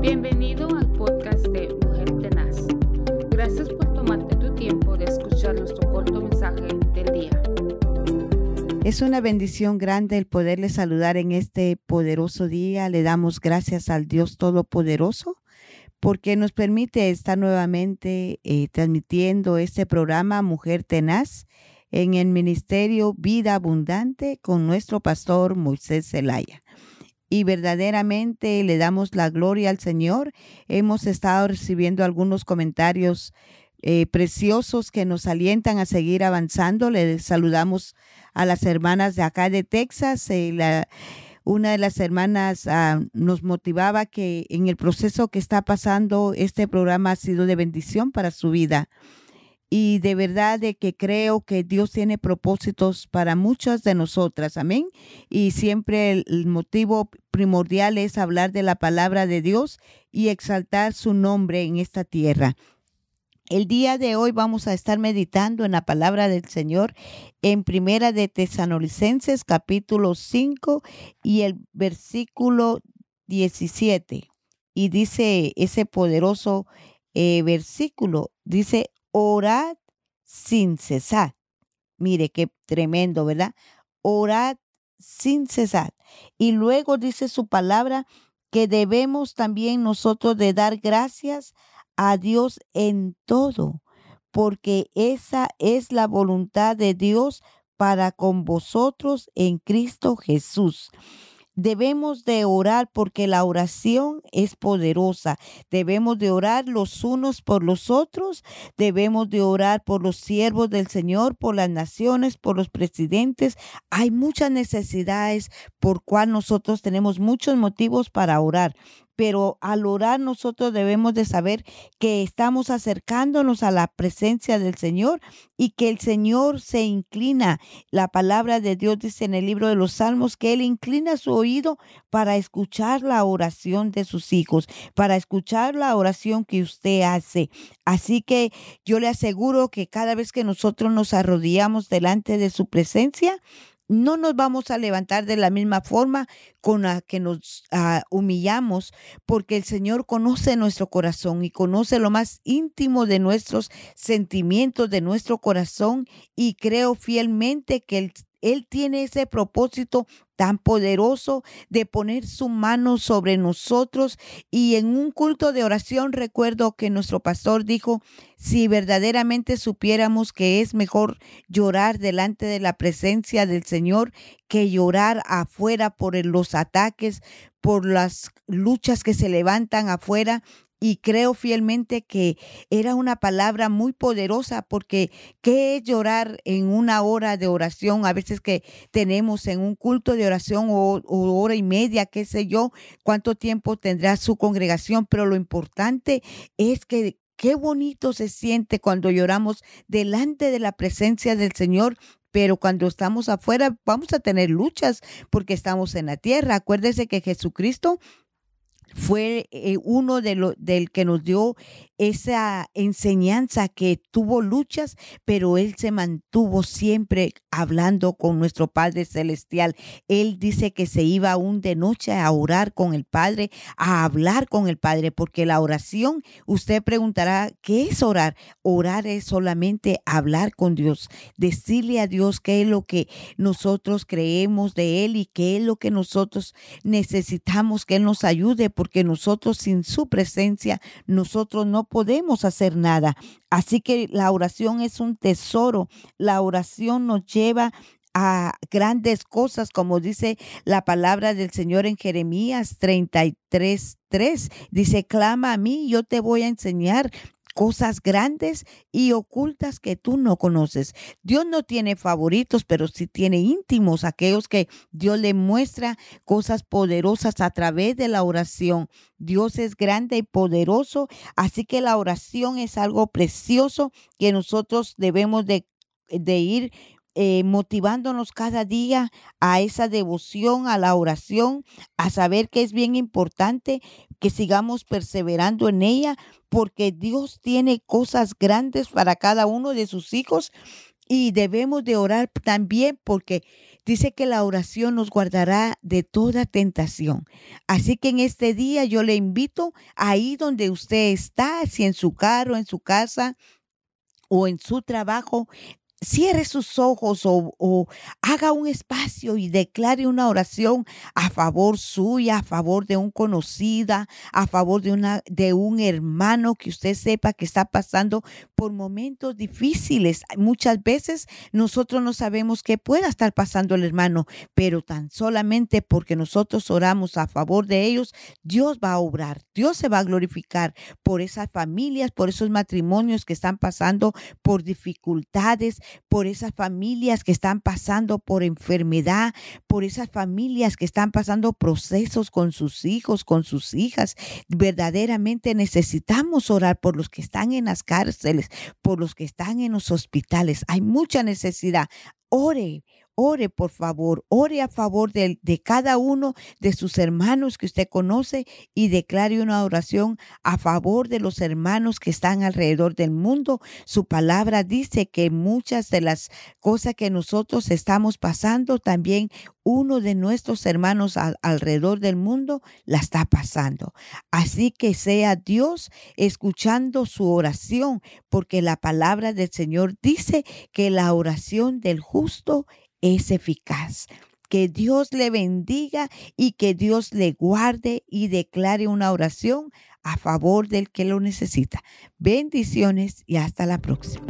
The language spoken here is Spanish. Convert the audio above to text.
Bienvenido al podcast de Mujer Tenaz. Gracias por tomarte tu tiempo de escuchar nuestro corto mensaje del día. Es una bendición grande el poderle saludar en este poderoso día. Le damos gracias al Dios Todopoderoso porque nos permite estar nuevamente eh, transmitiendo este programa Mujer Tenaz en el Ministerio Vida Abundante con nuestro pastor Moisés Zelaya. Y verdaderamente le damos la gloria al Señor. Hemos estado recibiendo algunos comentarios eh, preciosos que nos alientan a seguir avanzando. Le saludamos a las hermanas de acá de Texas. Eh, una de las hermanas ah, nos motivaba que en el proceso que está pasando, este programa ha sido de bendición para su vida. Y de verdad de que creo que Dios tiene propósitos para muchas de nosotras. Amén. Y siempre el motivo primordial es hablar de la palabra de Dios y exaltar su nombre en esta tierra. El día de hoy vamos a estar meditando en la palabra del Señor en Primera de Tesanolicenses capítulo 5 y el versículo 17. Y dice ese poderoso eh, versículo, dice, orad sin cesar. Mire qué tremendo, ¿verdad? Orad sin cesar. Y luego dice su palabra que debemos también nosotros de dar gracias a Dios en todo, porque esa es la voluntad de Dios para con vosotros en Cristo Jesús. Debemos de orar porque la oración es poderosa. Debemos de orar los unos por los otros. Debemos de orar por los siervos del Señor, por las naciones, por los presidentes. Hay muchas necesidades por cual nosotros tenemos muchos motivos para orar pero al orar nosotros debemos de saber que estamos acercándonos a la presencia del Señor y que el Señor se inclina. La palabra de Dios dice en el libro de los Salmos que Él inclina su oído para escuchar la oración de sus hijos, para escuchar la oración que usted hace. Así que yo le aseguro que cada vez que nosotros nos arrodillamos delante de su presencia, no nos vamos a levantar de la misma forma con la que nos ah, humillamos, porque el Señor conoce nuestro corazón y conoce lo más íntimo de nuestros sentimientos, de nuestro corazón, y creo fielmente que el él tiene ese propósito tan poderoso de poner su mano sobre nosotros. Y en un culto de oración recuerdo que nuestro pastor dijo, si verdaderamente supiéramos que es mejor llorar delante de la presencia del Señor que llorar afuera por los ataques, por las luchas que se levantan afuera, y creo fielmente que era una palabra muy poderosa porque qué es llorar en una hora de oración, a veces que tenemos en un culto de oración o, hora y media, qué sé yo, cuánto tiempo tendrá su congregación, pero lo importante es que qué bonito se siente cuando lloramos delante de la presencia del Señor pero cuando estamos afuera vamos a tener luchas porque estamos en la tierra. Acuérdese que Jesucristo fue eh, uno de lo, del que nos dio esa enseñanza que tuvo luchas, pero él se mantuvo siempre hablando con nuestro Padre Celestial. Él dice que se iba aún de noche a orar con el Padre, a hablar con el Padre, porque la oración, usted preguntará, ¿qué es orar? Orar es solamente hablar con Dios, decirle a Dios qué es lo que nosotros creemos de Él y qué es lo que nosotros necesitamos que Él nos ayude, porque nosotros sin su presencia, nosotros no podemos hacer nada. Así que la oración es un tesoro. La oración nos lleva a grandes cosas, como dice la palabra del Señor en Jeremías 33, 3. Dice, clama a mí, yo te voy a enseñar cosas grandes y ocultas que tú no conoces. Dios no tiene favoritos, pero sí tiene íntimos, aquellos que Dios le muestra cosas poderosas a través de la oración. Dios es grande y poderoso, así que la oración es algo precioso que nosotros debemos de, de ir eh, motivándonos cada día a esa devoción, a la oración, a saber que es bien importante que sigamos perseverando en ella, porque Dios tiene cosas grandes para cada uno de sus hijos y debemos de orar también porque Dice que la oración nos guardará de toda tentación. Así que en este día yo le invito ahí donde usted está, si en su carro, en su casa, o en su trabajo, cierre sus ojos o, haga un espacio y declare una oración a favor suya, a favor de un conocida, a favor de, una, de un hermano que usted sepa que está pasando por momentos difíciles. Muchas veces nosotros no sabemos qué pueda estar pasando el hermano, pero tan solamente porque nosotros oramos a favor de ellos, Dios va a obrar, Dios se va a glorificar por esas familias, por esos matrimonios que están pasando por dificultades, por esas familias que están pasando por enfermedad, por esas familias que están pasando procesos con sus hijos, con sus hijas. Verdaderamente necesitamos orar por los que están en las cárceles, por los que están en los hospitales. Hay mucha necesidad. Ore, ore por favor, ore a favor de, de, cada uno de sus hermanos que usted conoce y declare una oración a favor de los hermanos que están alrededor del mundo. Su palabra dice que muchas de las cosas que nosotros estamos pasando, también uno de nuestros hermanos alrededor del mundo la está pasando. Así que sea Dios escuchando su oración, porque la palabra del Señor dice que la oración del justo es eficaz. Que Dios le bendiga y que Dios le guarde y declare una oración a favor del que lo necesita. Bendiciones y hasta la próxima.